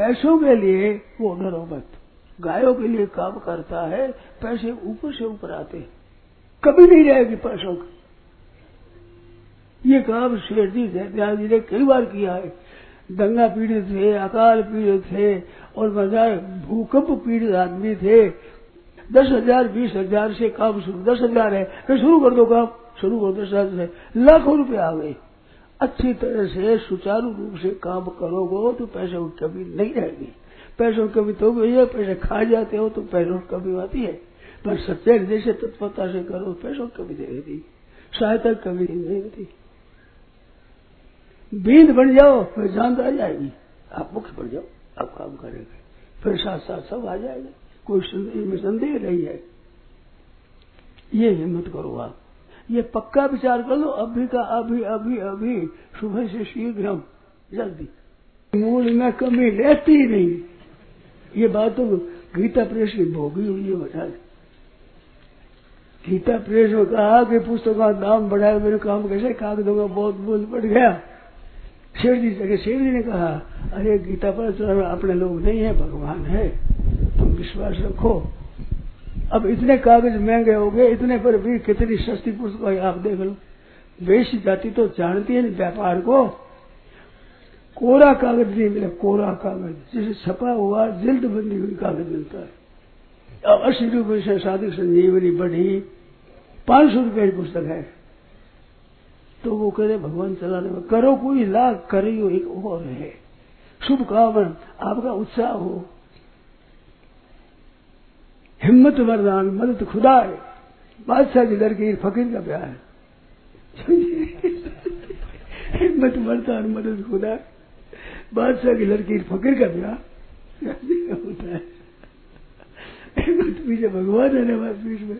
पैसों के लिए वो डरो मत गायों के लिए काम करता है पैसे ऊपर से ऊपर आते हैं। कभी नहीं जाएगी पैसों की। ये काम शेर जी दयाल जी ने कई बार किया है। दंगा पीड़ित थे अकाल पीड़ित थे और बाज़ार भूकंप पीड़ित आदमी थे। दस हज़ार बीस हज़ार से काम शुरू दस हज़ार है फिर शुरू कर दो काम शुरू कर दो दस हज़ार से। लाखों रुपए आ गए। अच्छी तरह से, सुचारू रूप से काम करोगे तो पैसे की कमी नहीं रहेगी। पैसों की कमी तो भैया पैसे खा जाते हो तो पैसों की कमी आती है। पर सच्चे हृदय से, तत्परता से करो, पैसों कभी रहती। सहायता कमी नहीं रहती। बींद बन जाओ, फिर जान आ जाएगी। आप मुख्य बन जाओ, आप काम करेंगे। फिर साथ साथ सब आ जाएगा। कोई में संदेह नहीं है। ये हिम्मत करो आप। ये पक्का विचार कर लो, अभी का अभी अभी अभी, सुबह से शीघ्र जल्दी। मूल में कमी रहती ही नहीं। ये बात तो गीता प्रेस की भोगी हुई है, बता गीता प्रेस में कहा कि पुस्तक का दाम बढ़ाया मेरे काम कैसे कागजों का बहुत मूल बढ़ गया। शेर जी से शेर जी ने कहा, अरे गीता पर अपने लोग नहीं है, भगवान है। तुम विश्वास रखो। अब इतने कागज़ महँगे हो गए, इतने पर भी कितनी सस्ती पुस्तक आप देख लो। वेश जाति तो जानती है व्यापार को। कोरा कागज़ नहीं मिला, कोरा कागज़। जिसे छपा हुआ जिल्द बंदी हुई कागज़ मिलता है। अब अस्सी रुपये से साधु संजीवनी बढ़ी, पाँच सौ रुपये की पुस्तक है। तो वो कह रहे, भगवान चलाने में करो कोई लाख, करियो एक और है। शुभ कामन आपका उत्साह हो। हिम्मत वरदान, मदद खुदा है। बादशाह की लड़की फकीर का प्यार है। हिम्मत वरदान, मदद खुदा बादशाह की लड़की फकीर का प्यार होता है। हिम्मत पीछे भगवान है बीच में